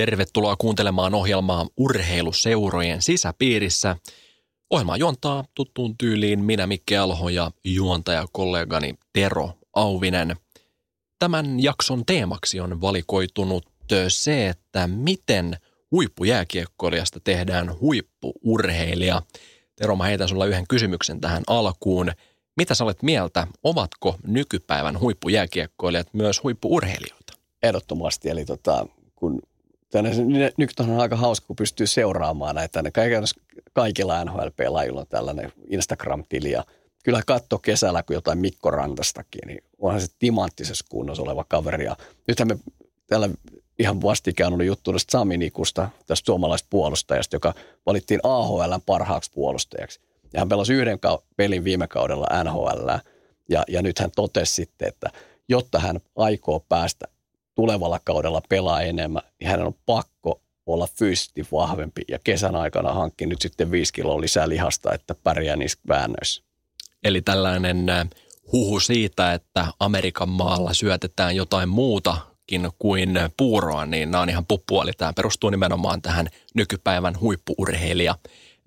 Tervetuloa kuuntelemaan ohjelmaa Urheiluseurojen sisäpiirissä. Ohjelmaa juontaa tuttuun tyyliin minä Mikke Alho ja juontajakollegani Tero Auvinen. Tämän jakson teemaksi on valikoitunut se, että miten huippujääkiekkoilijasta tehdään huippuurheilija. Tero, mä heitän sulla yhden kysymyksen tähän alkuun. Mitä sä olet mieltä, ovatko nykypäivän huippujääkiekkoilijat myös huippuurheilijoita? Ehdottomasti, eli tota, kun nyt on aika hauska, kun pystyy seuraamaan näitä. Kaikilla NHL-pelaajilla on tällainen Instagram-tili ja kyllä katto kesällä, kun jotain Mikko Rantastakin, niin onhan se timanttisessa kunnossa oleva kaveri. Ja nythän me täällä ihan vastikään oli juttu tästä Sami Nikusta, tästä suomalaisesta puolustajasta, joka valittiin AHL parhaaksi puolustajaksi. Ja hän pelasi yhden pelin viime kaudella NHL. Ja, ja nyt hän totesi sitten, että jotta hän aikoo päästä tulevalla kaudella pelaa enemmän, niin hänen on pakko olla fyysisesti vahvempi ja kesän aikana hankki nyt sitten viisi kiloa lisää lihasta, että pärjää niissä väännöissä. Eli tällainen äh, huhu siitä, että Amerikan maalla syötetään jotain muutakin kuin puuroa, niin nämä on ihan puppua. Eli tämä perustuu nimenomaan tähän nykypäivän huippuurheilija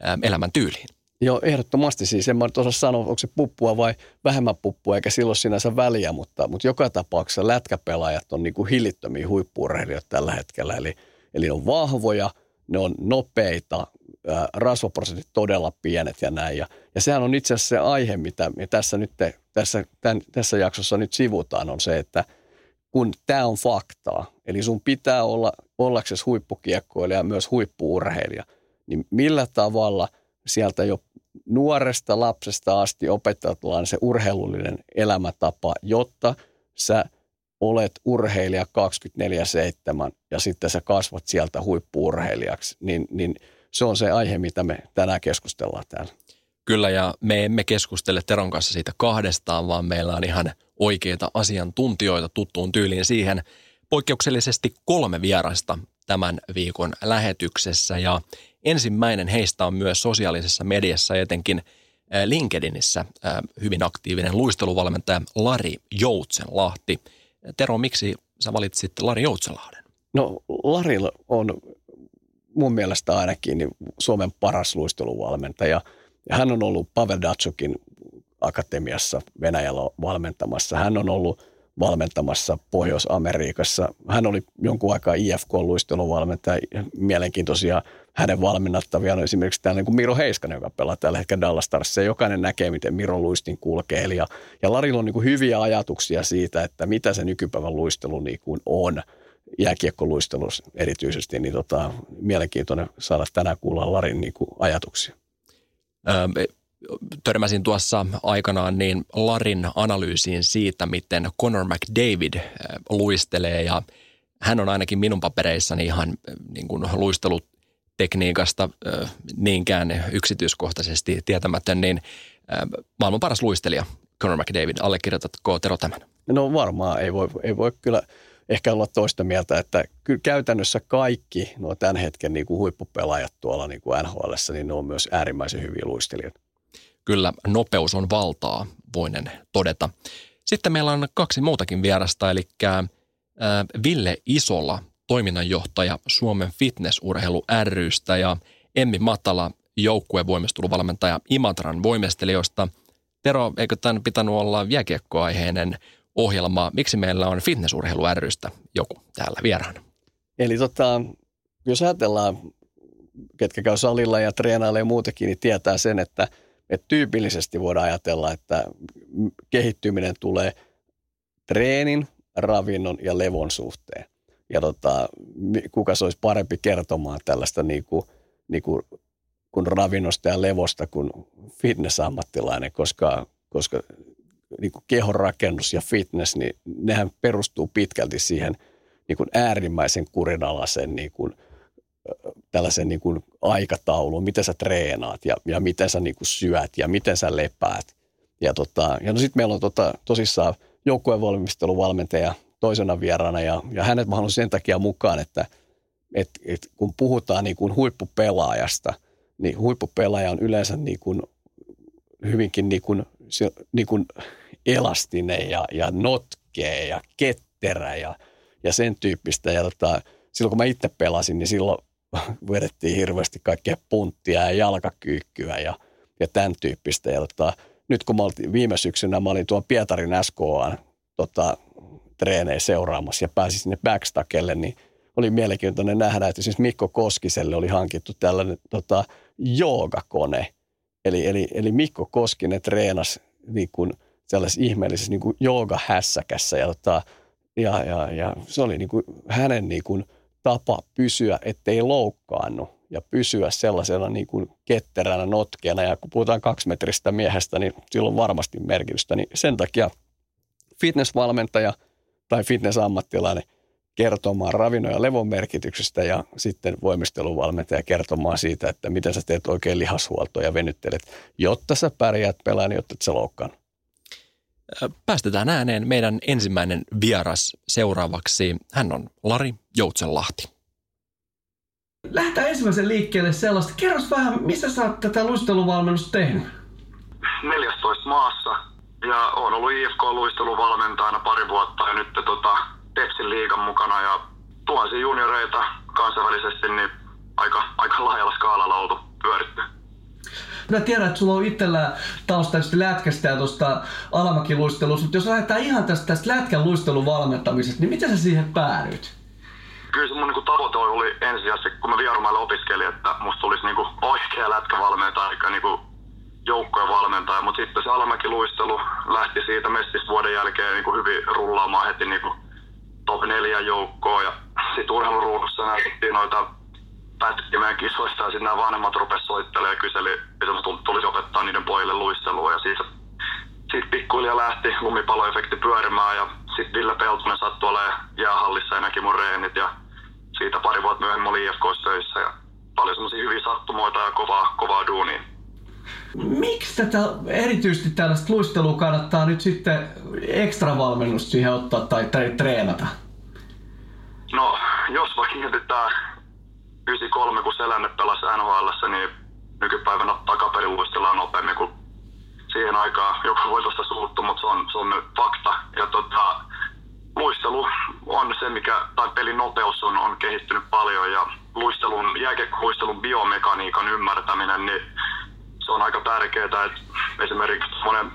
äh, elämäntyyliin. Joo, ehdottomasti siis. En mä nyt osaa sanoa, onko se puppua vai vähemmän puppua, eikä silloin sinänsä väliä, mutta, mutta joka tapauksessa lätkäpelaajat on niin kuin hillittömiä huippuurheilijoita tällä hetkellä. Eli, eli on vahvoja, ne on nopeita, rasvaprosentit todella pienet ja näin. Ja, ja sehän on itse asiassa se aihe, mitä me tässä, nyt, tässä, tämän, tässä jaksossa nyt sivutaan, on se, että kun tämä on faktaa, eli sun pitää olla ollaksesi huippukiekkoilija ja myös huippuurheilija, niin millä tavalla sieltä jo nuoresta lapsesta asti opetetaan se urheilullinen elämätapa, jotta sä olet urheilija 24-7 ja sitten sä kasvat sieltä huippuurheilijaksi, niin, niin se on se aihe, mitä me tänään keskustellaan täällä. Kyllä, ja me emme keskustele Teron kanssa siitä kahdestaan, vaan meillä on ihan oikeita asiantuntijoita tuttuun tyyliin siihen. Poikkeuksellisesti kolme vierasta tämän viikon lähetyksessä, ja Ensimmäinen heistä on myös sosiaalisessa mediassa, etenkin LinkedInissä hyvin aktiivinen luisteluvalmentaja Lari Joutsenlahti. Tero, miksi sä valitsit Lari Joutsenlahden? No Lari on mun mielestä ainakin Suomen paras luisteluvalmentaja. Hän on ollut Pavel Datsukin akatemiassa Venäjällä valmentamassa. Hän on ollut valmentamassa Pohjois-Amerikassa. Hän oli jonkun aikaa IFK-luisteluvalmentaja. Mielenkiintoisia hänen valmennattavia on esimerkiksi täällä niin kuin Miro Heiskanen, joka pelaa tällä hetkellä Dallas Starsissa. Jokainen näkee, miten Miro luistin kulkee. Ja, ja Larilla on niin kuin hyviä ajatuksia siitä, että mitä se nykypäivän luistelu niin kuin on jääkiekkoluistelu erityisesti, niin tota, mielenkiintoinen saada tänään kuulla Larin niin kuin ajatuksia. Ähm, törmäsin tuossa aikanaan niin Larin analyysiin siitä, miten Conor McDavid äh, luistelee ja hän on ainakin minun papereissani ihan äh, niin kuin luistelutekniikasta äh, niinkään yksityiskohtaisesti tietämätön, niin maailman paras luistelija Conor McDavid. Allekirjoitatko Tero tämän? No varmaan ei voi, ei voi kyllä ehkä olla toista mieltä, että kyllä käytännössä kaikki nuo tämän hetken niin kuin huippupelaajat tuolla niin kuin NHL, niin ne on myös äärimmäisen hyviä luistelijoita kyllä nopeus on valtaa, voinen todeta. Sitten meillä on kaksi muutakin vierasta, eli Ville Isola, toiminnanjohtaja Suomen fitnessurheilu rystä ja Emmi Matala, joukkuevoimisteluvalmentaja Imatran voimistelijoista. Tero, eikö tämän pitänyt olla jääkiekkoaiheinen ohjelma? Miksi meillä on fitnessurheilu rystä joku täällä vieraana? Eli tota, jos ajatellaan, ketkä käy salilla ja treenailee muutenkin, niin tietää sen, että – että tyypillisesti voidaan ajatella, että kehittyminen tulee treenin, ravinnon ja levon suhteen. Ja tota, kuka se olisi parempi kertomaan tällaista niin kuin, niin kuin, kuin ravinnosta ja levosta kuin fitness-ammattilainen, koska, koska niin kuin kehonrakennus ja fitness, niin nehän perustuu pitkälti siihen niin kuin äärimmäisen kurinalaisen niin kuin, tällaisen niin kuin aikatauluun, miten sä treenaat ja, ja miten sä niin kuin syöt ja miten sä lepäät. Ja, tota, ja no sitten meillä on tota, tosissaan joukkuevalmisteluvalmentaja toisena vieraana ja, ja hänet mä haluan sen takia mukaan, että et, et kun puhutaan niin kuin huippupelaajasta, niin huippupelaaja on yleensä niin kuin hyvinkin niin kuin, niin kuin elastinen ja, ja notkee ja ketterä ja, ja sen tyyppistä. Ja tota, silloin kun mä itse pelasin, niin silloin vedettiin hirveästi kaikkea punttia ja jalkakyykkyä ja, ja tämän tyyppistä. Ja tota, nyt kun mä oltiin viime syksynä, mä olin tuon Pietarin SKA tota, treenejä seuraamassa ja pääsin sinne backstakelle, niin oli mielenkiintoinen nähdä, että siis Mikko Koskiselle oli hankittu tällainen tota, joogakone. Eli, eli, eli Mikko Koskinen treenasi niin kuin sellaisessa ihmeellisessä niin kuin joogahässäkässä ja, tota, ja, ja, ja se oli niin kuin hänen niin kuin tapa pysyä, ettei loukkaannu ja pysyä sellaisena niin kuin ketteränä, notkeana. Ja kun puhutaan kaksimetristä miehestä, niin sillä on varmasti merkitystä. Niin sen takia fitnessvalmentaja tai fitnessammattilainen kertomaan ravinnon ja levon merkityksestä ja sitten voimisteluvalmentaja kertomaan siitä, että miten sä teet oikein lihashuoltoa ja venyttelet, jotta sä pärjäät pelaan, jotta et sä loukkaan. Päästetään ääneen meidän ensimmäinen vieras seuraavaksi. Hän on Lari Joutsenlahti. Lähdetään ensimmäisen liikkeelle sellaista. Kerro vähän, missä sä oot tätä luisteluvalmennusta tehnyt? 14 maassa ja on ollut IFK-luisteluvalmentajana pari vuotta ja nyt tota, Tepsin liigan mukana ja tuhansia junioreita kansainvälisesti, niin aika, aika laajalla skaalalla oltu pyöritty. Mä tiedän, että sulla on itsellä tausta lätkästä ja tuosta alamakiluistelusta, mutta jos lähdetään ihan tästä, tästä lätkän luistelun valmentamisesta, niin miten sä siihen päädyit? Kyllä se mun niinku tavoite oli ensisijaisesti, kun mä Vierumailla opiskelin, että musta tulisi niinku oikea lätkävalmentaja, eli niinku joukkojen valmentaja, mutta sitten se alamäkiluistelu lähti siitä mestisvuoden jälkeen niinku hyvin rullaamaan heti niinku top 4 joukkoon ja sitten urheiluruudussa näytettiin noita pätkimäen kisoista ja sitten nämä vanhemmat rupesivat soittelemaan ja kyseli, mitä tulisi opettaa niiden pojille luistelua ja siis sitten pikkuhiljaa lähti lumipalloefekti pyörimään ja sitten Ville Peltonen sattui olemaan jäähallissa ja näki mun reenit ja siitä pari vuotta myöhemmin oli IFKs töissä ja paljon semmoisia hyviä sattumoita ja kovaa, kovaa duunia. Miksi tätä erityisesti tällaista luistelua kannattaa nyt sitten ekstra valmennusta siihen ottaa tai treenata? No, jos vaikka mietitään 93, kun Selänne pelasi NHL, niin nykypäivänä takaperin luistellaan nopeammin kuin siihen aikaan. Joku voi tuosta suuttua, mutta se on, se on fakta. Ja tota, luistelu on se, mikä, tai pelin nopeus on, on kehittynyt paljon ja luistelun, jääkiekkoluistelun biomekaniikan ymmärtäminen, niin se on aika tärkeää, että esimerkiksi monen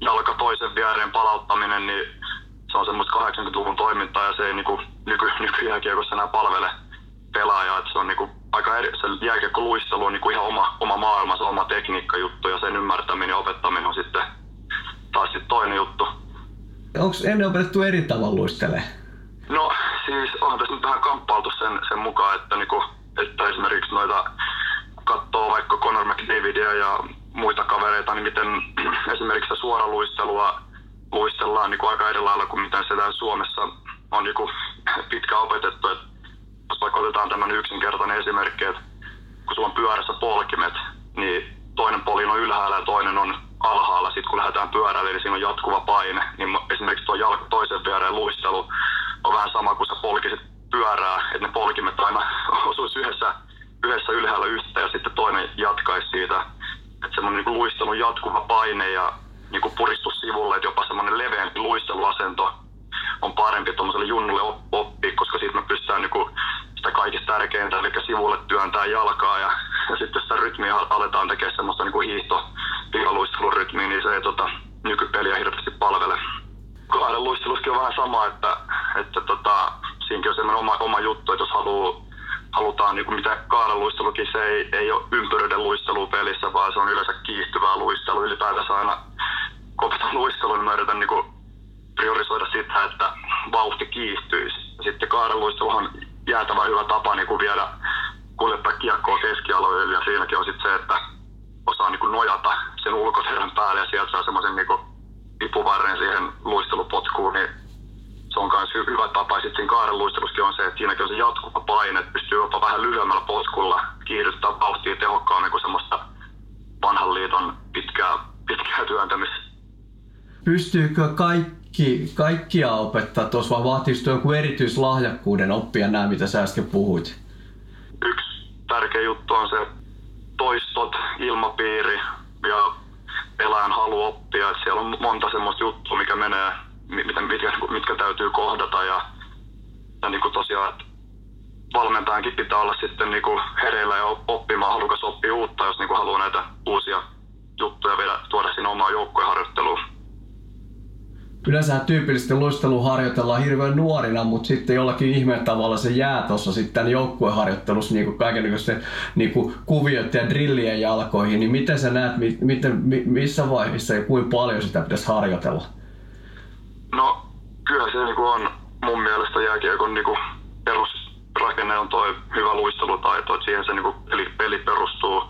jalka toisen viereen palauttaminen, niin se on semmoista 80-luvun toimintaa ja se ei niinku nyky, nykyjääkiekossa enää palvele pelaajaa. Että se on niinku aika eri, se jääkiekko-luistelu on niinku ihan oma, oma maailma, se oma tekniikkajuttu ja sen ymmärtäminen ja opettaminen on sitten taas sitten toinen juttu. Onko ennen opetettu eri tavalla luistelee? No siis onhan tässä nyt vähän kamppailtu sen, sen mukaan, että, niinku, että esimerkiksi noita katsoo vaikka Conor McDavidia ja muita kavereita, niin miten esimerkiksi suoraluistelua luistellaan niin kuin aika eri lailla kuin mitä se täällä Suomessa on niin kuin pitkä opetettu. Et jos vaikka otetaan tämmöinen yksinkertainen esimerkki, että kun sulla on pyörässä polkimet, niin toinen polin on ylhäällä ja toinen on alhaalla. Sitten kun lähdetään pyörälle, niin siinä on jatkuva paine. Niin esimerkiksi tuo jalka toisen viereen luistelu on vähän sama kuin sä polkisit pyörää, että ne polkimet aina osuisi yhdessä yhdessä ylhäällä yhtä ja sitten toinen jatkaisi siitä. Että semmoinen niin luistelun jatkuva paine ja niin kuin puristus sivulle, että jopa semmoinen leveämpi luisteluasento on parempi tuommoiselle junnulle oppia, koska siitä me pystytään niin kuin sitä kaikista tärkeintä, eli sivulle työntää jalkaa ja, ja sitten sitä rytmiä aletaan tekemään semmoista niin kuin hiihto rytmiä, niin se ei tota, nykypeliä hirveästi palvele. Luisteluskin on vähän sama, että, että tota, siinäkin on semmoinen oma, oma juttu, että jos haluaa halutaan, niin kuin mitä kaaraluistelukin, se ei, ei ole ympyröiden luistelu pelissä, vaan se on yleensä kiihtyvää luistelu. Ylipäätänsä aina kun luistelu, niin mä yritän niin kuin priorisoida sitä, että vauhti kiihtyisi. Sitten kaaraluisteluhan jäätävä hyvä tapa niin kuin viedä kuljettaa kiekkoa keskialoille ja siinäkin on sitten se, että osaa niin kuin nojata sen ulkoterän päälle ja sieltä saa semmoisen niin vipuvarren siihen luistelupotkuun, niin se on myös hyvä tapa. Sitten siinä kaaren luistelussakin on se, että siinäkin on se jatkuva paine, että pystyy jopa vähän lyhyemmällä potkulla kiihdyttämään vauhtia tehokkaammin kuin semmoista vanhan liiton pitkää, pitkää työntämistä. Pystyykö kaikki, kaikkia opettaa tuossa vai vaatiiko joku erityislahjakkuuden oppia nämä, mitä sä äsken puhuit? Yksi tärkeä juttu on se toistot, ilmapiiri ja pelaajan halu oppia. Että siellä on monta semmoista juttua, mikä menee mitä, mitkä, mitkä täytyy kohdata ja, ja niin kuin tosiaan, että valmentajankin pitää olla sitten niin kuin hereillä ja oppimaan, halukas oppia uutta, jos niin kuin haluaa näitä uusia juttuja vielä tuoda sinne omaan joukkueharjoitteluun. Yleensä tyypillisesti luistelu harjoitellaan hirveän nuorina, mutta sitten jollakin ihmeen tavalla se jää tuossa sitten joukkueharjoittelussa niin kaikenlaisten niin kuviot ja drillien jalkoihin. Niin miten sä näet, miten, missä vaiheessa ja kuinka paljon sitä pitäisi harjoitella? No kyllä se niinku on mun mielestä jääkiekon niinku perusrakenne on toi hyvä luistelutaito, että siihen se niinku peli, peli perustuu.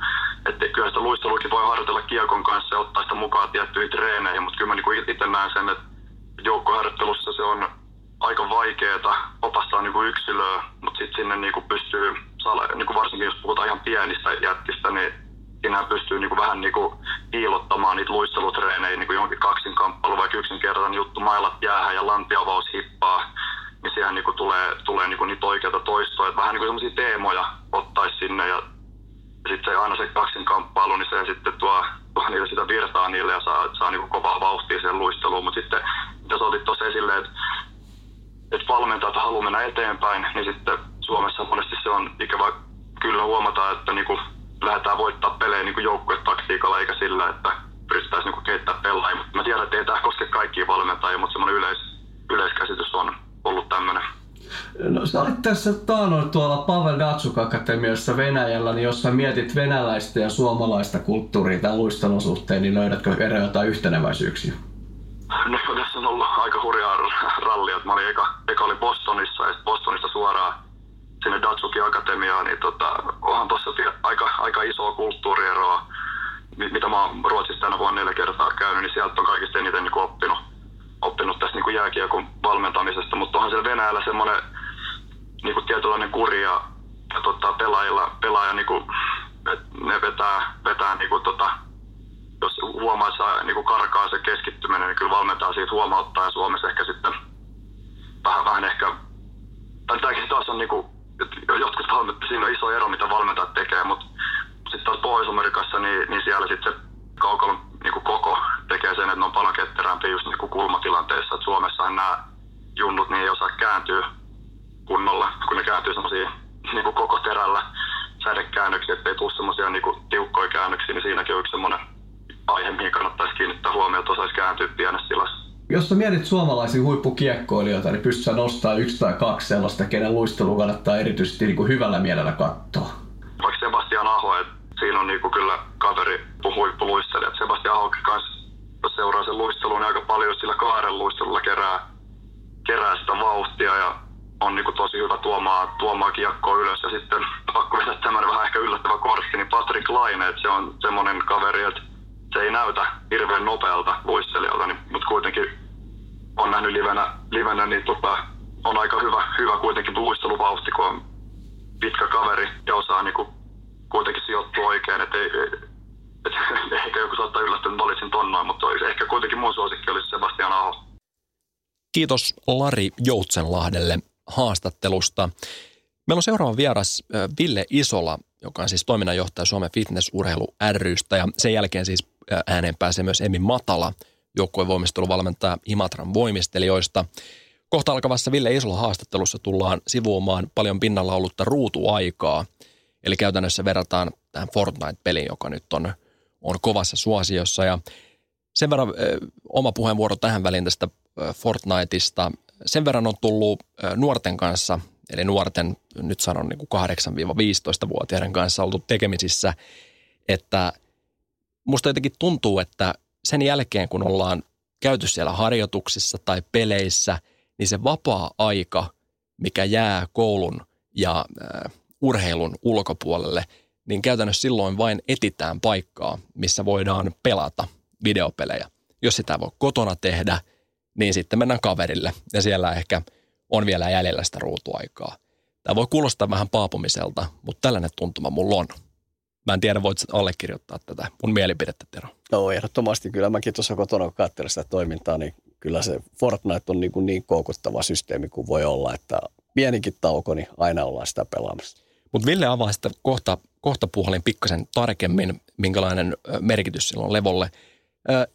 Että kyllä sitä luisteluakin voi harjoitella kiekon kanssa ja ottaa sitä mukaan tiettyihin treeneihin, mutta kyllä mä niinku itse näen sen, että joukkoharjoittelussa se on aika vaikeaa opastaa niinku yksilöä, mutta sitten sinne niinku pystyy, niinku varsinkin jos puhutaan ihan pienistä jätkistä, niin siinä pystyy niin kuin vähän niin kuin piilottamaan niitä luistelutreenejä niin kuin jonkin kaksinkamppailu, vaikka yksinkertainen juttu, mailat jäähän ja lantiavaus hippaa, niin siihen niin kuin tulee, tulee niin kuin niitä oikeita toistoja. Että vähän niin kuin sellaisia teemoja ottaisi sinne ja sitten se aina se kaksinkamppailu, niin se sitten tuo, niille sitä virtaa niille ja saa, saa niin kovaa vauhtia sen luisteluun. Mutta sitten, jos otit tuossa esille, että, että valmentajat haluaa mennä eteenpäin, niin sitten Suomessa monesti se on ikävä kyllä huomata, että niin kuin lähdetään voittaa pelejä niin joukkuetaktiikalla eikä sillä, että pyrittäisiin niin kehittämään pelaajia. Mä tiedän, että ei tämä koske kaikkia valmentajia, mutta semmoinen yleis, yleiskäsitys on ollut tämmöinen. No sä olit tässä taanoin tuolla Pavel Datsuk Akatemiassa Venäjällä, niin jos sä mietit venäläistä ja suomalaista kulttuuria tämän luistelun suhteen, niin löydätkö eri jotain yhteneväisyyksiä? No tässä on ollut aika hurjaa rallia. Mä olin eka, eka oli Bostonissa ja Bostonista suoraan sinne Datsuki Akatemiaan, niin tota, onhan tuossa aika, aika isoa kulttuurieroa, mitä mä oon Ruotsissa tänä vuonna neljä kertaa käynyt, niin sieltä on kaikista eniten niin oppinut, oppinut tästä niin jääkiekon valmentamisesta, mutta onhan siellä Venäjällä semmoinen niin kuin tietynlainen kuri ja, ja tota, pelaajilla, pelaaja niin kuin, ne vetää, vetää niin kuin, tota, jos huomaa, että niin kuin karkaa se keskittyminen, niin kyllä valmentaa siitä huomauttaa ja Suomessa ehkä sitten vähän, vähän ehkä, tai tämäkin taas on niin kuin, jotkut valmentajat, siinä on iso ero, mitä valmentajat tekee, mutta sitten taas Pohjois-Amerikassa, niin, niin siellä sitten kaukalon niin kuin koko tekee sen, että ne on paljon ketterämpiä just niin kuin kulmatilanteissa. Et Suomessa nämä junnut niin ei osaa kääntyä kunnolla, kun ne kääntyy semmoisia niin kuin koko terällä sädekäännöksiä, ettei tule semmoisia niin tiukkoja käännöksiä, niin siinäkin on yksi semmoinen aihe, mihin kannattaisi kiinnittää huomioon, että osaisi kääntyä pienessä tilassa jos sä mietit suomalaisia huippukiekkoilijoita, niin pystyt sä nostaa yksi tai kaksi sellaista, kenen luistelu kannattaa erityisesti niin kuin hyvällä mielellä katsoa? Vaikka Sebastian Aho, että siinä on niin kuin kyllä kaveri huippuluistelija. Sebastian Aho kanssa, seuraa sen luistelun, aika paljon sillä kaaren luistelulla kerää, kerää sitä vauhtia ja on niin tosi hyvä tuomaan, tuomaan kiekkoa ylös. Ja sitten pakko vetää tämmöinen vähän ehkä yllättävä kortti, niin Patrick Laine, että se on semmoinen kaveri, että se ei näytä hirveän nopealta luistelijalta, niin, mutta kuitenkin on nähnyt livenä, livenä niin tota, on aika hyvä, hyvä kuitenkin luisteluvauhti, kun on pitkä kaveri ja osaa niin kuin, kuitenkin sijoittua oikein. Et ei, ehkä joku saattaa yllättyä, että valitsin tonnoin, mutta olisi, ehkä kuitenkin mun suosikki olisi Sebastian Aho. Kiitos Lari Joutsenlahdelle haastattelusta. Meillä on seuraava vieras Ville Isola, joka on siis toiminnanjohtaja Suomen Fitnessurheilu rystä ja sen jälkeen siis ääneen pääsee myös Emi Matala, joukkueen voimisteluvalmentaja Imatran voimistelijoista. Kohta alkavassa Ville Isola haastattelussa tullaan sivuomaan paljon pinnalla ollutta ruutuaikaa. Eli käytännössä verrataan tähän Fortnite-peliin, joka nyt on, on kovassa suosiossa. Ja sen verran ö, oma puheenvuoro tähän väliin tästä Fortniteista. Sen verran on tullut ö, nuorten kanssa, eli nuorten, nyt sanon niin kuin 8-15-vuotiaiden kanssa oltu tekemisissä, että musta jotenkin tuntuu, että sen jälkeen kun ollaan käyty siellä harjoituksissa tai peleissä, niin se vapaa-aika, mikä jää koulun ja urheilun ulkopuolelle, niin käytännössä silloin vain etitään paikkaa, missä voidaan pelata videopelejä. Jos sitä voi kotona tehdä, niin sitten mennään kaverille ja siellä ehkä on vielä jäljellä sitä ruutuaikaa. Tämä voi kuulostaa vähän paapumiselta, mutta tällainen tuntuma mulla on. Mä en tiedä, voit allekirjoittaa tätä mun mielipidettä, Tero. No ehdottomasti. Kyllä mäkin tuossa kotona, kun katselin sitä toimintaa, niin kyllä se Fortnite on niin, kuin niin koukuttava systeemi kuin voi olla, että pienikin tauko, niin aina ollaan sitä pelaamassa. Mutta Ville avaa sitä kohta, kohta puhalin pikkasen tarkemmin, minkälainen merkitys sillä on levolle.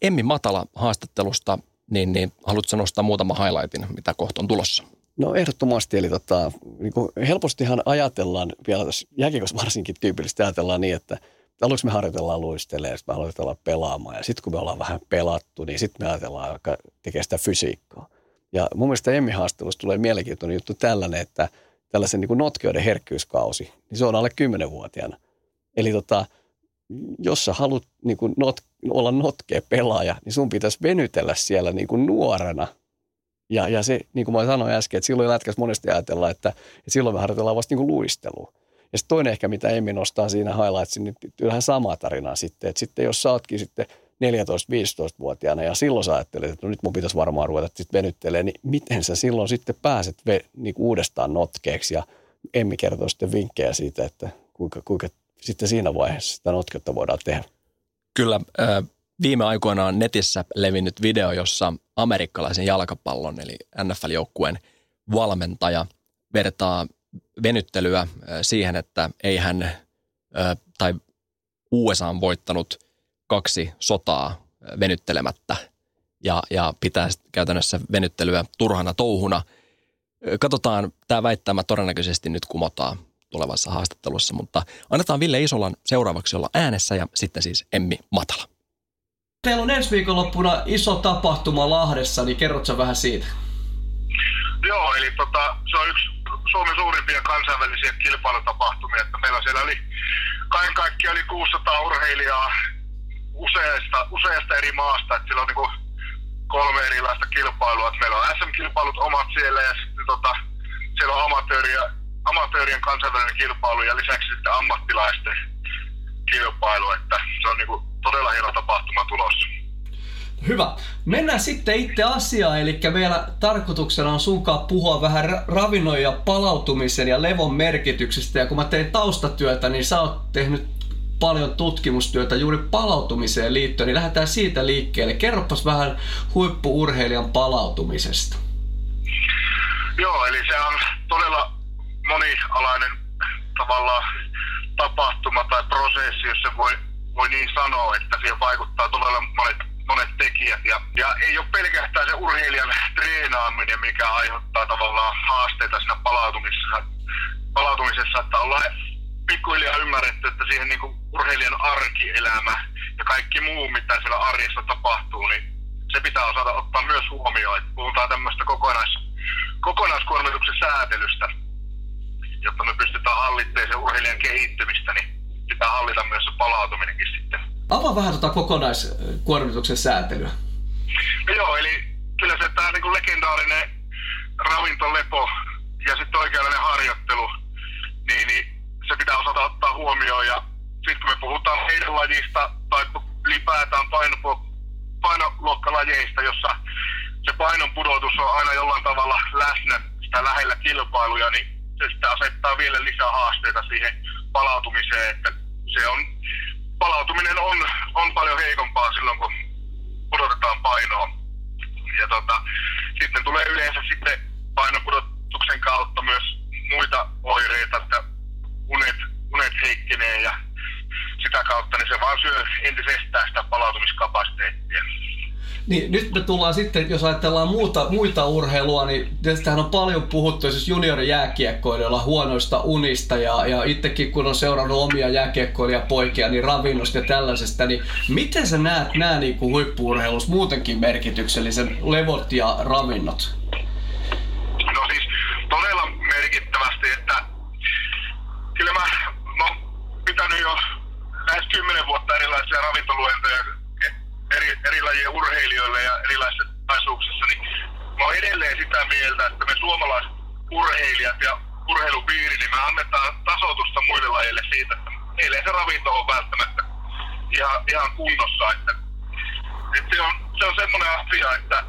Emmi Matala haastattelusta, niin, niin haluatko nostaa muutama highlightin, mitä kohta on tulossa? No ehdottomasti, eli tota, niin kuin helpostihan ajatellaan, vielä tässä jääkiekossa varsinkin tyypillisesti ajatellaan niin, että aluksi me harjoitellaan luistelemaan sitten me harjoitellaan pelaamaan ja sitten kun me ollaan vähän pelattu, niin sitten me ajatellaan joka tekee sitä fysiikkaa. Ja mun mielestä Emmi-haastattelussa tulee mielenkiintoinen juttu tällainen, että tällaisen niin kuin notkeuden herkkyyskausi, niin se on alle 10-vuotiaana. Eli tota, jos sä haluat niin kuin not, olla notkea pelaaja, niin sun pitäisi venytellä siellä niin kuin nuorena. Ja, ja se, niin kuin mä sanoin äsken, että silloin lätkässä monesti ajatellaan, että, että silloin me harjoitellaan vasta niin kuin luistelua. Ja sitten toinen ehkä, mitä Emmi nostaa siinä highlightsin, niin vähän samaa tarinaa sitten. Että sitten jos sä ootkin sitten 14-15-vuotiaana ja silloin sä ajattelet, että no nyt mun pitäisi varmaan ruveta sitten venyttelemään, niin miten sä silloin sitten pääset ve, niin uudestaan notkeeksi ja Emmi kertoo sitten vinkkejä siitä, että kuinka, kuinka sitten siinä vaiheessa sitä notketta voidaan tehdä. Kyllä, viime aikoina on netissä levinnyt video, jossa amerikkalaisen jalkapallon eli NFL-joukkueen valmentaja vertaa venyttelyä siihen, että ei hän tai USA on voittanut kaksi sotaa venyttelemättä ja, ja pitää käytännössä venyttelyä turhana touhuna. Katsotaan, tämä väittämä todennäköisesti nyt kumotaan tulevassa haastattelussa, mutta annetaan Ville Isolan seuraavaksi olla äänessä ja sitten siis Emmi Matala. Teillä on ensi viikonloppuna iso tapahtuma Lahdessa, niin kerrotko vähän siitä? Joo, eli tota, se on yksi Suomen suurimpia kansainvälisiä kilpailutapahtumia, että meillä siellä oli kaiken kaikkiaan yli 600 urheilijaa useasta, useasta eri maasta, että siellä on niin kolme erilaista kilpailua. Että meillä on SM-kilpailut omat siellä ja sitten tota, siellä on amatööriä, amatöörien kansainvälinen kilpailu ja lisäksi sitten ammattilaisten kilpailu, että se on niin kuin todella hieno tapahtuma tulossa. Hyvä. Mennään sitten itse asiaan, eli vielä tarkoituksena on sunkaan puhua vähän ravinnon ja palautumisen ja levon merkityksestä. Ja kun mä tein taustatyötä, niin sä oot tehnyt paljon tutkimustyötä juuri palautumiseen liittyen, niin lähdetään siitä liikkeelle. Kerropas vähän huippuurheilijan palautumisesta. Joo, eli se on todella monialainen tavallaan tapahtuma tai prosessi, jos se voi, voi niin sanoa, että siihen vaikuttaa todella monet monet tekijät. Ja, ja ei ole pelkästään se urheilijan treenaaminen, mikä aiheuttaa tavallaan haasteita siinä palautumisessa, palautumisessa että ollaan pikkuhiljaa ymmärretty, että siihen niin urheilijan arkielämä ja kaikki muu, mitä siellä arjessa tapahtuu, niin se pitää osata ottaa myös huomioon. Että puhutaan tämmöistä kokonais, kokonaiskuormituksen säätelystä, jotta me pystytään hallitsemaan sen urheilijan kehittymistä, niin pitää hallita myös se palautuminenkin sitten Avaa vähän tuota kokonaiskuormituksen säätelyä. No joo, eli kyllä se tämä niin legendaarinen ravintolepo ja sitten oikeanlainen harjoittelu, niin, niin se pitää osata ottaa huomioon. Ja sitten kun me puhutaan meidän lajista tai ylipäätään paino, painoluokkalajeista, jossa se painon pudotus on aina jollain tavalla läsnä sitä lähellä kilpailuja, niin se sitten asettaa vielä lisää haasteita siihen palautumiseen, että se on palautuminen on, on paljon heikompaa silloin, kun pudotetaan painoa. Ja tota, sitten tulee yleensä sitten painopudotuksen kautta myös muita oireita, että unet, unet heikkenee ja sitä kautta niin se vaan syö entisestään sitä palautumiskapasiteettia. Niin, nyt me tullaan sitten, jos ajatellaan muuta, muita urheilua, niin tästähän on paljon puhuttu siis juniorijääkiekkoilijoilla huonoista unista ja, ja itsekin kun on seurannut omia jääkiekkoilijapoikia, niin ravinnosta ja tällaisesta, niin miten sä näet nämä niin kuin muutenkin merkityksellisen levot ja ravinnot? No siis todella merkittävästi, että kyllä mä, mä oon pitänyt jo lähes kymmenen vuotta erilaisia ravintoluentoja eri, eri lajien urheilijoille ja erilaisissa taisuuksissa, niin mä oon edelleen sitä mieltä, että me suomalaiset urheilijat ja urheilupiiri, niin me annetaan tasoitusta muille lajeille siitä, että meillä se ravinto on välttämättä ihan, ihan kunnossa. Että, että se, on, se on semmoinen asia, että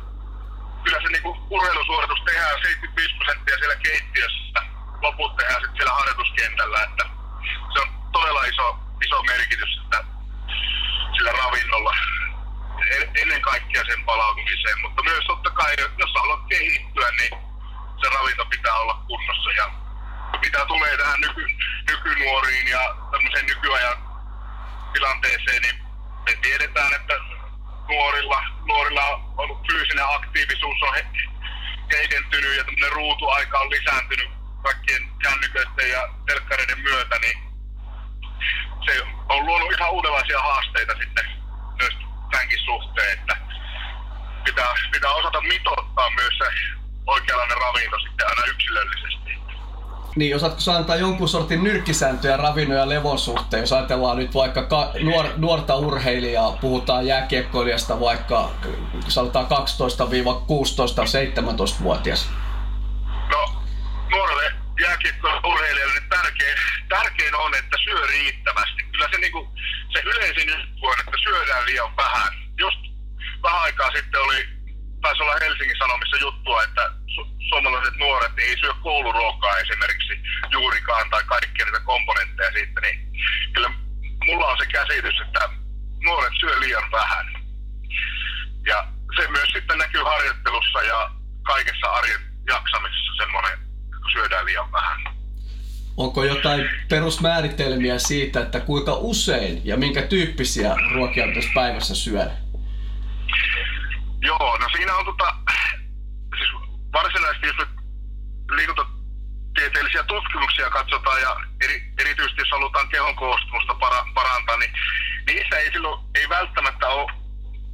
kyllä se niinku urheilusuoritus tehdään 75 prosenttia siellä keittiössä, loput tehdään sitten siellä harjoituskentällä, että se on todella iso, iso merkitys että sillä ravinnolla ennen kaikkea sen palautumiseen, mutta myös totta kai, jos haluat kehittyä, niin se ravinto pitää olla kunnossa. Ja mitä tulee tähän nyky, nykynuoriin ja tämmöiseen nykyajan tilanteeseen, niin me tiedetään, että nuorilla, nuorilla on fyysinen aktiivisuus on heikentynyt ja tämmöinen ruutuaika on lisääntynyt kaikkien kännyköiden ja telkkareiden myötä, niin se on luonut ihan uudenlaisia haasteita sitten myös tämänkin suhteen, että pitää, pitää osata mitottaa myös se oikeanlainen ravinto sitten aina yksilöllisesti. Niin, osaatko sä antaa jonkun sortin nyrkkisääntöjä ravinnon ja levon suhteen? Jos ajatellaan nyt vaikka ka- nuor, nuorta urheilijaa, puhutaan jääkiekkoilijasta vaikka sanotaan 12-16-17-vuotias. Niin tärkein, tärkein on, että syö riittävästi. Kyllä se, niin kuin, se yleisin juttu on, että syödään liian vähän. Just vähän aikaa sitten oli taisi olla Helsingin Sanomissa juttua, että su- suomalaiset nuoret ei syö kouluruokaa esimerkiksi juurikaan tai kaikkia niitä komponentteja siitä, niin kyllä mulla on se käsitys, että nuoret syö liian vähän. Ja se myös sitten näkyy harjoittelussa ja kaikessa arjen jaksamisessa semmoinen, syödään liian vähän. Onko jotain perusmääritelmiä siitä, että kuinka usein ja minkä tyyppisiä ruokia pitäisi päivässä syödä? Joo, no siinä on tota, siis varsinaisesti jos liikuntatieteellisiä tutkimuksia katsotaan ja eri, erityisesti jos halutaan kehon koostumusta para, parantaa, niin niissä ei silloin ei välttämättä ole,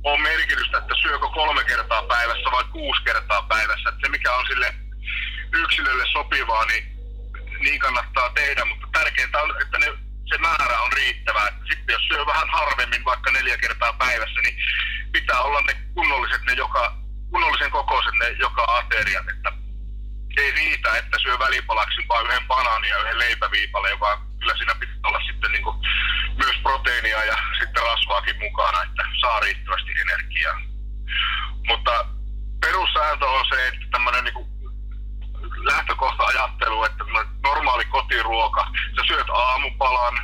ole merkitystä, että syökö kolme kertaa päivässä vai kuusi kertaa päivässä. Että se mikä on sille yksilölle sopivaa, niin niin kannattaa tehdä, mutta tärkeintä on, että ne, se määrä on riittävä. Sitten jos syö vähän harvemmin, vaikka neljä kertaa päivässä, niin pitää olla ne kunnolliset, ne joka, kunnollisen kokoiset ne joka ateriat, että ei riitä, että syö välipalaksi vain yhden banaanin ja yhden leipäviipaleen, vaan kyllä siinä pitää olla sitten niin kuin myös proteiinia ja sitten rasvaakin mukana, että saa riittävästi energiaa. Mutta perussääntö on se, että tämmöinen niin lähtökohta-ajattelu, että normaali kotiruoka, sä syöt aamupalan,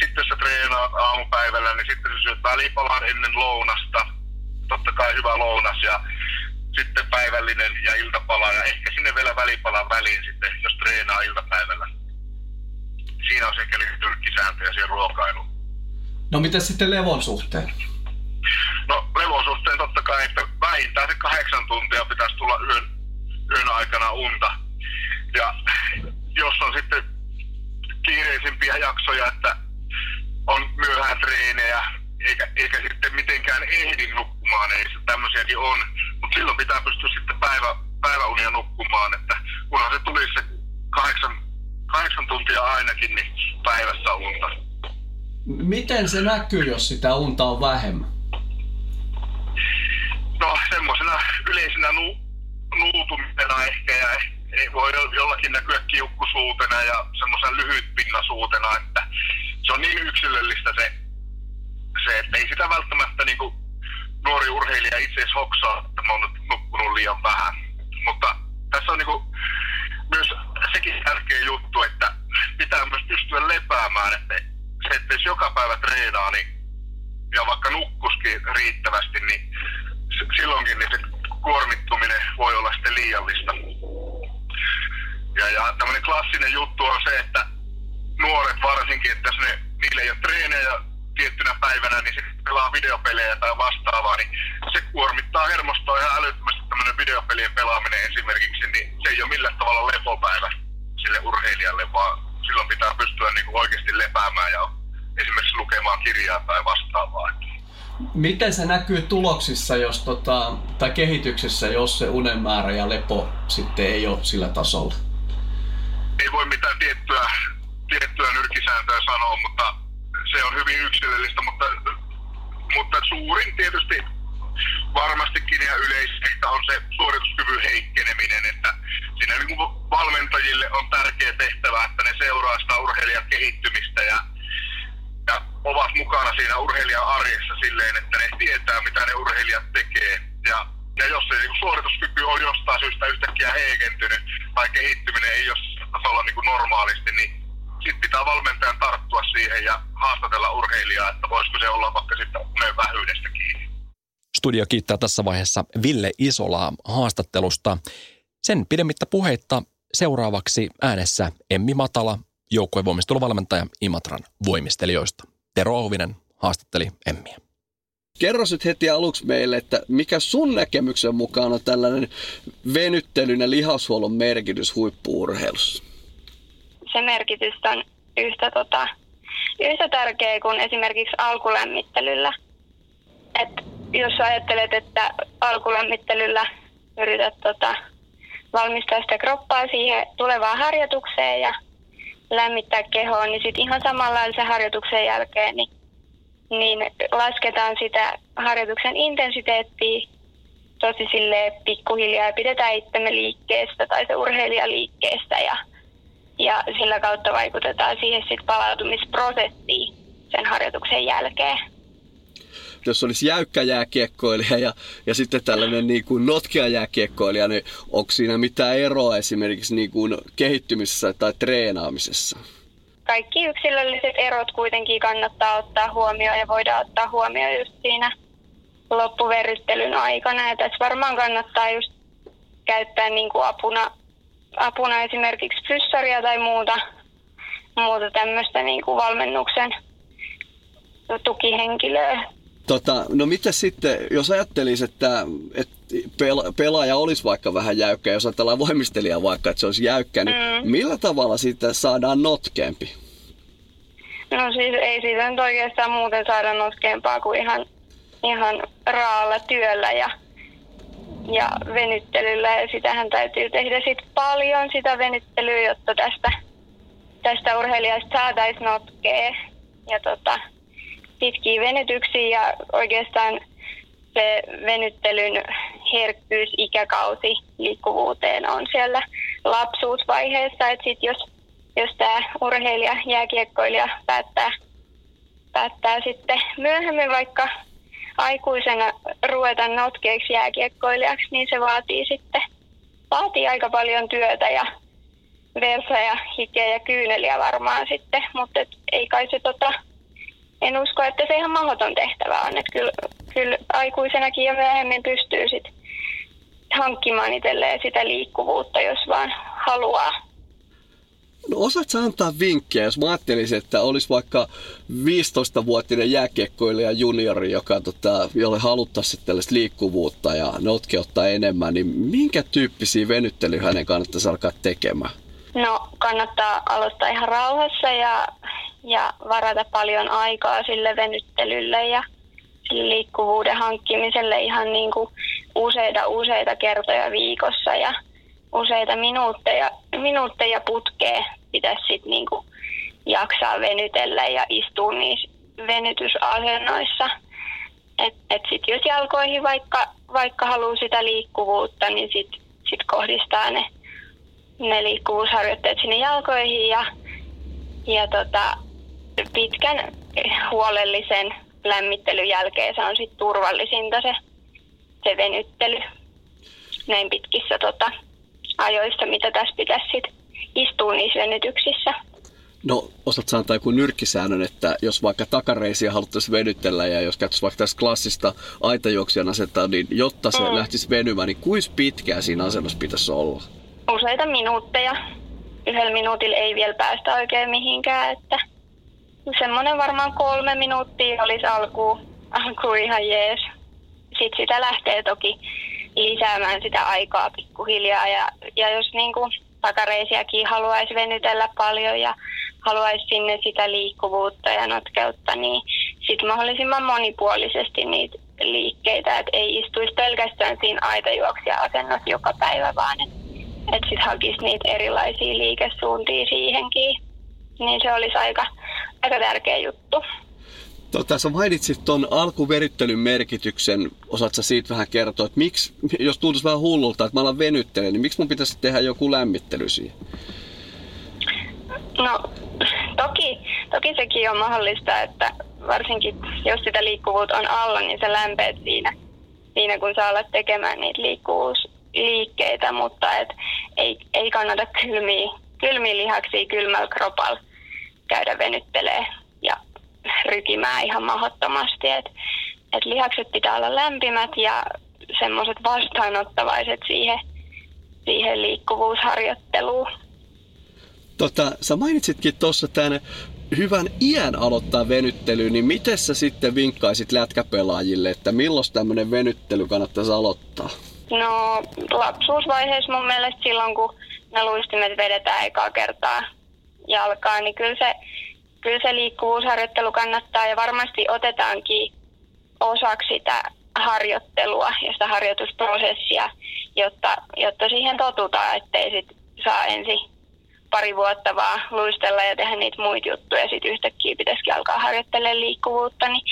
sitten sä treenaat aamupäivällä, niin sitten sä syöt välipalan ennen lounasta, totta kai hyvä lounas ja sitten päivällinen ja iltapala ja ehkä sinne vielä välipalan väliin sitten, jos treenaa iltapäivällä. Siinä on se tyrkkisääntöjä siihen ruokailuun. No miten sitten levon suhteen? No levon suhteen totta kai, että vähintään se kahdeksan tuntia pitäisi tulla yön, yön aikana unta. Ja jos on sitten kiireisimpiä jaksoja, että on myöhään treenejä, eikä, eikä sitten mitenkään ehdi nukkumaan, ei se tämmöisiäkin on. Mutta silloin pitää pystyä sitten päivä, päiväunia nukkumaan, että kunhan se tulisi se kahdeksan, kahdeksan tuntia ainakin, niin päivässä unta. Miten se näkyy, jos sitä unta on vähemmän? No semmoisena yleisenä nu, nuutumisena ehkä ja ei voi jollakin näkyä kiukkusuutena ja semmoisen lyhytpinnasuutena, että se on niin yksilöllistä se, se että ei sitä välttämättä niin kuin nuori urheilija itse asiassa hoksaa, että mä oon nyt nukkunut liian vähän. Mutta tässä on niin kuin myös sekin tärkeä juttu, että pitää myös pystyä lepäämään, että se, että jos joka päivä treenaa niin, ja vaikka nukkuskin riittävästi, niin silloinkin niin se kuormittuminen voi olla sitten liiallista. Ja, ja tämmöinen klassinen juttu on se, että nuoret varsinkin, että jos ne, niille ei ole treenejä tiettynä päivänä, niin sitten pelaa videopelejä tai vastaavaa, niin se kuormittaa hermostoa ihan älyttömästi tämmöinen videopelien pelaaminen esimerkiksi, niin se ei ole millään tavalla lepopäivä sille urheilijalle, vaan silloin pitää pystyä niin oikeasti lepäämään ja esimerkiksi lukemaan kirjaa tai vastaavaa. Miten se näkyy tuloksissa jos tota, tai kehityksessä, jos se unen määrä ja lepo sitten ei ole sillä tasolla? Voi mitään tiettyä, tiettyä nyrkisääntöä sanoa, mutta se on hyvin yksilöllistä, mutta, mutta suurin tietysti varmastikin ja yleistä on se suorituskyvyn heikkeneminen, että siinä niin valmentajille on tärkeä tehtävä, että ne seuraa sitä urheilijan kehittymistä ja ja ovat mukana siinä urheilijan arjessa silleen, että ne tietää, mitä ne urheilijat tekee. Ja Ja jos se niin suorituskyky on jostain syystä yhtäkkiä heikentynyt tai kehittyminen ei ole tasolla niin kuin normaalisti, niin sitten pitää valmentajan tarttua siihen ja haastatella urheilijaa, että voisiko se olla vaikka sitten unen vähyydestä kiinni. Studio kiittää tässä vaiheessa Ville Isolaa haastattelusta. Sen pidemmittä puheitta seuraavaksi äänessä Emmi Matala, joukkuevoimisteluvalmentaja Imatran voimistelijoista. Tero Ouvinen haastatteli Emmiä. Kerro nyt heti aluksi meille, että mikä sun näkemyksen mukaan on tällainen venyttelyn ja lihashuollon merkitys huippuurheilussa? Se merkitys on yhtä, tota, yhtä tärkeä kuin esimerkiksi alkulämmittelyllä. Et jos ajattelet, että alkulämmittelyllä yrität tota, valmistaa sitä kroppaa siihen tulevaan harjoitukseen ja lämmittää kehoa, niin sitten ihan samanlaisen harjoituksen jälkeen niin, niin lasketaan sitä harjoituksen intensiteettiä tosi sille pikkuhiljaa ja pidetään itsemme liikkeestä tai se urheilija liikkeestä ja, ja sillä kautta vaikutetaan siihen sit palautumisprosessiin sen harjoituksen jälkeen jos olisi jäykkä jääkiekkoilija ja, ja sitten tällainen niin kuin notkea jääkiekkoilija, niin onko siinä mitään eroa esimerkiksi niin kuin kehittymisessä tai treenaamisessa? Kaikki yksilölliset erot kuitenkin kannattaa ottaa huomioon ja voidaan ottaa huomioon just siinä loppuverryttelyn aikana. Ja tässä varmaan kannattaa just käyttää niin kuin apuna, apuna esimerkiksi fyssaria tai muuta, muuta tämmöistä niin kuin valmennuksen tukihenkilöä Tota, no mitä sitten, jos ajattelisi, että, että pelaaja olisi vaikka vähän jäykkä, jos ajatellaan voimistelijaa vaikka, että se olisi jäykkä, niin mm. millä tavalla siitä saadaan notkeampi? No siis ei siitä nyt oikeastaan muuten saada notkeampaa kuin ihan, ihan raalla työllä ja, ja venyttelyllä. Ja sitähän täytyy tehdä sit paljon sitä venyttelyä, jotta tästä, tästä urheilijasta saataisiin notkea. Ja tota, pitkiä venytyksiä ja oikeastaan se venyttelyn herkkyys, ikäkausi liikkuvuuteen on siellä lapsuusvaiheessa. Että sit jos, jos tämä urheilija, jääkiekkoilija päättää, päättää sitten myöhemmin vaikka aikuisena ruveta notkeeksi jääkiekkoilijaksi, niin se vaatii sitten vaatii aika paljon työtä ja versa ja hikeä ja kyyneliä varmaan sitten, mutta ei kai se tota, en usko, että se ihan mahdoton tehtävä on. Että kyllä, kyllä aikuisenakin ja myöhemmin pystyy sit hankkimaan itselleen sitä liikkuvuutta, jos vaan haluaa. No osaat sä antaa vinkkejä, jos mä ajattelisin, että olisi vaikka 15-vuotinen jääkiekkoilija juniori, joka, tota, jolle haluttaisiin tällaista liikkuvuutta ja notkeutta enemmän, niin minkä tyyppisiä venyttelyjä hänen kannattaisi alkaa tekemään? No kannattaa aloittaa ihan rauhassa ja ja varata paljon aikaa sille venyttelylle ja liikkuvuuden hankkimiselle ihan niin kuin useita useita kertoja viikossa ja useita minuutteja, minuutteja putkeen pitäisi sitten niin kuin jaksaa venytellä ja istua niissä venytysasennoissa. Et, et sit jos jalkoihin vaikka, vaikka haluaa sitä liikkuvuutta, niin sitten sit kohdistaa ne, ne liikkuvuusharjoitteet sinne jalkoihin ja, ja tota, pitkän huolellisen lämmittelyn jälkeen se on sitten turvallisinta se, se venyttely näin pitkissä tota, ajoissa, mitä tässä pitäisi sitten istua niissä venytyksissä. No, osaat sanoa joku nyrkkisäännön, että jos vaikka takareisiä haluttaisiin venyttellä ja jos käyttäisiin vaikka tässä klassista aitajuoksijan asentaa, niin jotta se mm. lähtisi venymään, niin kuinka pitkään siinä asennossa pitäisi olla? Useita minuutteja. Yhdellä minuutilla ei vielä päästä oikein mihinkään, että semmoinen varmaan kolme minuuttia olisi alku, alku ihan jees. Sitten sitä lähtee toki lisäämään sitä aikaa pikkuhiljaa ja, ja jos niin kuin takareisiakin haluaisi venytellä paljon ja haluaisi sinne sitä liikkuvuutta ja notkeutta, niin sitten mahdollisimman monipuolisesti niitä liikkeitä, että ei istuisi pelkästään siinä aitajuoksija-asennossa joka päivä, vaan että et sitten hakisi niitä erilaisia liikesuuntia siihenkin. Niin se olisi aika, aika tärkeä juttu. Tota, sä mainitsit tuon alkuveryttelyn merkityksen. Osaatko siitä vähän kertoa, että miksi, jos tuntuisi vähän hullulta, että mä alan venyttelen, niin miksi mun pitäisi tehdä joku lämmittely siihen? No, toki, toki sekin on mahdollista, että varsinkin jos sitä liikkuvuutta on alla, niin se lämpeet siinä, siinä kun saa olla tekemään niitä liikkuvuusliikkeitä, mutta et ei, ei kannata kylmiä, kylmiä lihaksia kylmällä kropalla käydä venyttelee ja rykimään ihan mahdottomasti. Et, et lihakset pitää olla lämpimät ja semmoiset vastaanottavaiset siihen, siihen liikkuvuusharjoitteluun. Tota, sä mainitsitkin tuossa tämän hyvän iän aloittaa venyttely, niin miten sä sitten vinkkaisit lätkäpelaajille, että milloin tämmöinen venyttely kannattaisi aloittaa? No lapsuusvaiheessa mun mielestä silloin, kun ne luistimet vedetään ekaa kertaa jalkaan, niin kyllä se, kyllä se liikkuvuusharjoittelu kannattaa ja varmasti otetaankin osaksi sitä harjoittelua ja sitä harjoitusprosessia, jotta, jotta siihen totutaan, ettei sit saa ensin pari vuotta vaan luistella ja tehdä niitä muita juttuja. Sitten yhtäkkiä pitäisikin alkaa harjoittelemaan liikkuvuutta, niin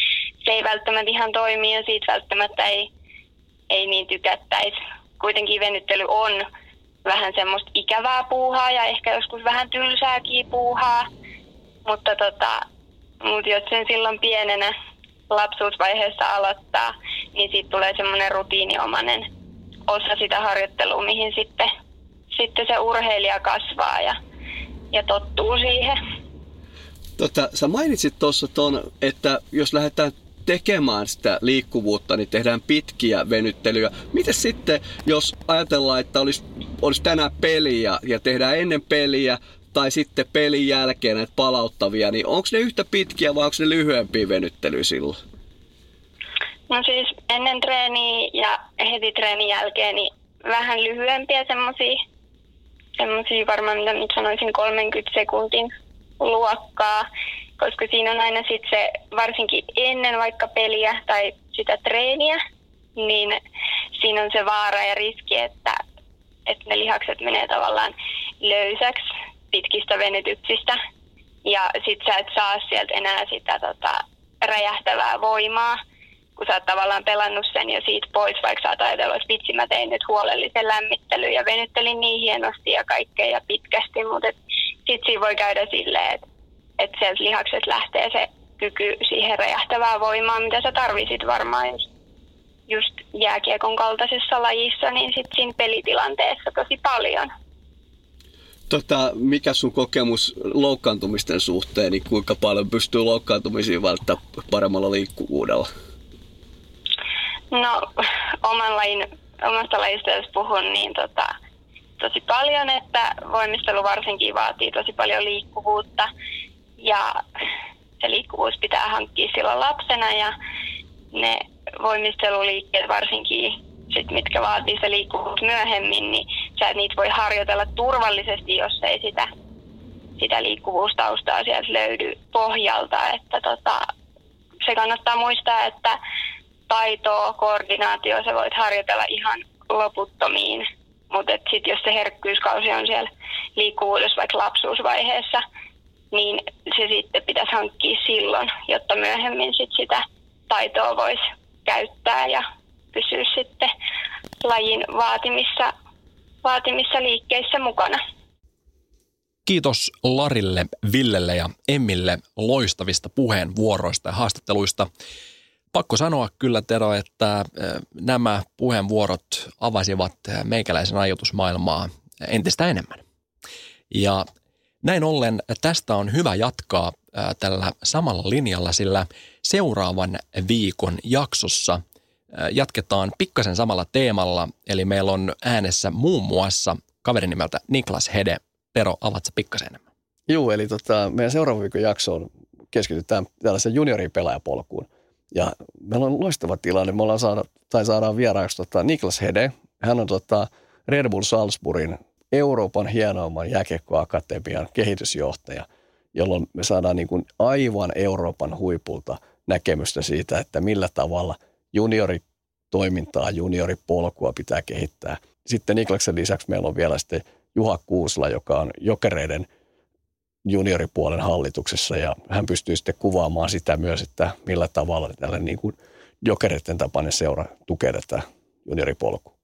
se ei välttämättä ihan toimi ja siitä välttämättä ei, ei niin tykättäisi. Kuitenkin venyttely on vähän semmoista ikävää puuhaa ja ehkä joskus vähän tylsääkin puuhaa. Mutta tota, mut jos sen silloin pienenä lapsuusvaiheessa aloittaa, niin siitä tulee semmoinen rutiiniomainen osa sitä harjoittelua, mihin sitten, sitten se urheilija kasvaa ja, ja tottuu siihen. Tota, sä mainitsit tuossa ton, että jos lähdetään tekemään sitä liikkuvuutta, niin tehdään pitkiä venyttelyjä. Miten sitten, jos ajatellaan, että olisi, olisi tänään peliä ja tehdään ennen peliä tai sitten pelin jälkeen näitä palauttavia, niin onko ne yhtä pitkiä vai onko ne lyhyempiä venyttelyjä silloin? No siis ennen treeniä ja heti treenin jälkeen niin vähän lyhyempiä semmoisia, semmosia varmaan mitä nyt sanoisin 30 sekuntin luokkaa, koska siinä on aina sitten se, varsinkin ennen vaikka peliä tai sitä treeniä, niin siinä on se vaara ja riski, että, että ne lihakset menee tavallaan löysäksi pitkistä venytyksistä. Ja sit sä et saa sieltä enää sitä tota, räjähtävää voimaa, kun sä oot tavallaan pelannut sen jo siitä pois, vaikka sä oot ajatellut, että vitsi mä tein nyt huolellisen lämmittelyn ja venyttelin niin hienosti ja kaikkea ja pitkästi, mutta sit siinä voi käydä silleen, että et sieltä lihakset lähtee se kyky siihen räjähtävää voimaan, mitä sä tarvisit varmaan just, just jääkiekon kaltaisessa lajissa, niin sit siinä pelitilanteessa tosi paljon. Tota, mikä sun kokemus loukkaantumisten suhteen, niin kuinka paljon pystyy loukkaantumisiin välttämään paremmalla liikkuvuudella? No, oman lajin, omasta lajista jos puhun, niin tota, tosi paljon, että voimistelu varsinkin vaatii tosi paljon liikkuvuutta. Ja se liikkuvuus pitää hankkia silloin lapsena ja ne voimisteluliikkeet varsinkin, sit, mitkä vaatii se liikkuvuus myöhemmin, niin sä et niitä voi harjoitella turvallisesti, jos ei sitä, sitä liikkuvuustaustaa sieltä löydy pohjalta. Että tota, se kannattaa muistaa, että taitoa, koordinaatio, sä voit harjoitella ihan loputtomiin. Mutta sitten jos se herkkyyskausi on siellä liikkuvuudessa vaikka lapsuusvaiheessa, niin se sitten pitäisi hankkia silloin, jotta myöhemmin sit sitä taitoa voisi käyttää ja pysyä sitten lajin vaatimissa, vaatimissa liikkeissä mukana. Kiitos Larille, Villelle ja Emmille loistavista puheenvuoroista ja haastatteluista. Pakko sanoa kyllä, Tero, että nämä puheenvuorot avasivat meikäläisen ajatusmaailmaa entistä enemmän. Ja näin ollen tästä on hyvä jatkaa tällä samalla linjalla, sillä seuraavan viikon jaksossa jatketaan pikkasen samalla teemalla, eli meillä on äänessä muun muassa kaverin nimeltä Niklas Hede. Tero, avatko pikkasen enemmän? Joo, eli tota, meidän seuraavan viikon jaksoon keskitytään tällaisen junioripelaajapolkuun. Ja meillä on loistava tilanne. Me ollaan saada, tai saadaan vieraaksi tota Niklas Hede. Hän on tota Red Bull Salzburgin Euroopan hienoimman jääkiekkoakatemian kehitysjohtaja, jolloin me saadaan niin kuin aivan Euroopan huipulta näkemystä siitä, että millä tavalla junioritoimintaa, junioripolkua pitää kehittää. Sitten Niklaksen lisäksi meillä on vielä sitten Juha Kuusla, joka on jokereiden junioripuolen hallituksessa ja hän pystyy sitten kuvaamaan sitä myös, että millä tavalla tällä niin kuin jokereiden tapainen seura tukee tätä junioripolkua.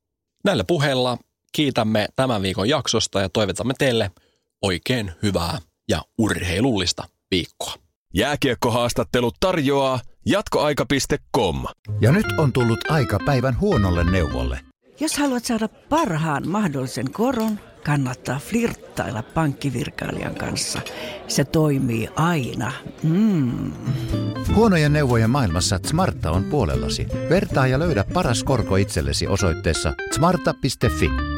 Näillä puheilla kiitämme tämän viikon jaksosta ja toivotamme teille oikein hyvää ja urheilullista viikkoa. Jääkiekkohaastattelut tarjoaa Jatkoaika.com. Ja nyt on tullut aika päivän huonolle neuvolle. Jos haluat saada parhaan mahdollisen koron, kannattaa flirttailla pankkivirkailijan kanssa. Se toimii aina. Mm. Huonojen neuvojen maailmassa Smarta on puolellasi. Vertaa ja löydä paras korko itsellesi osoitteessa smarta.fi.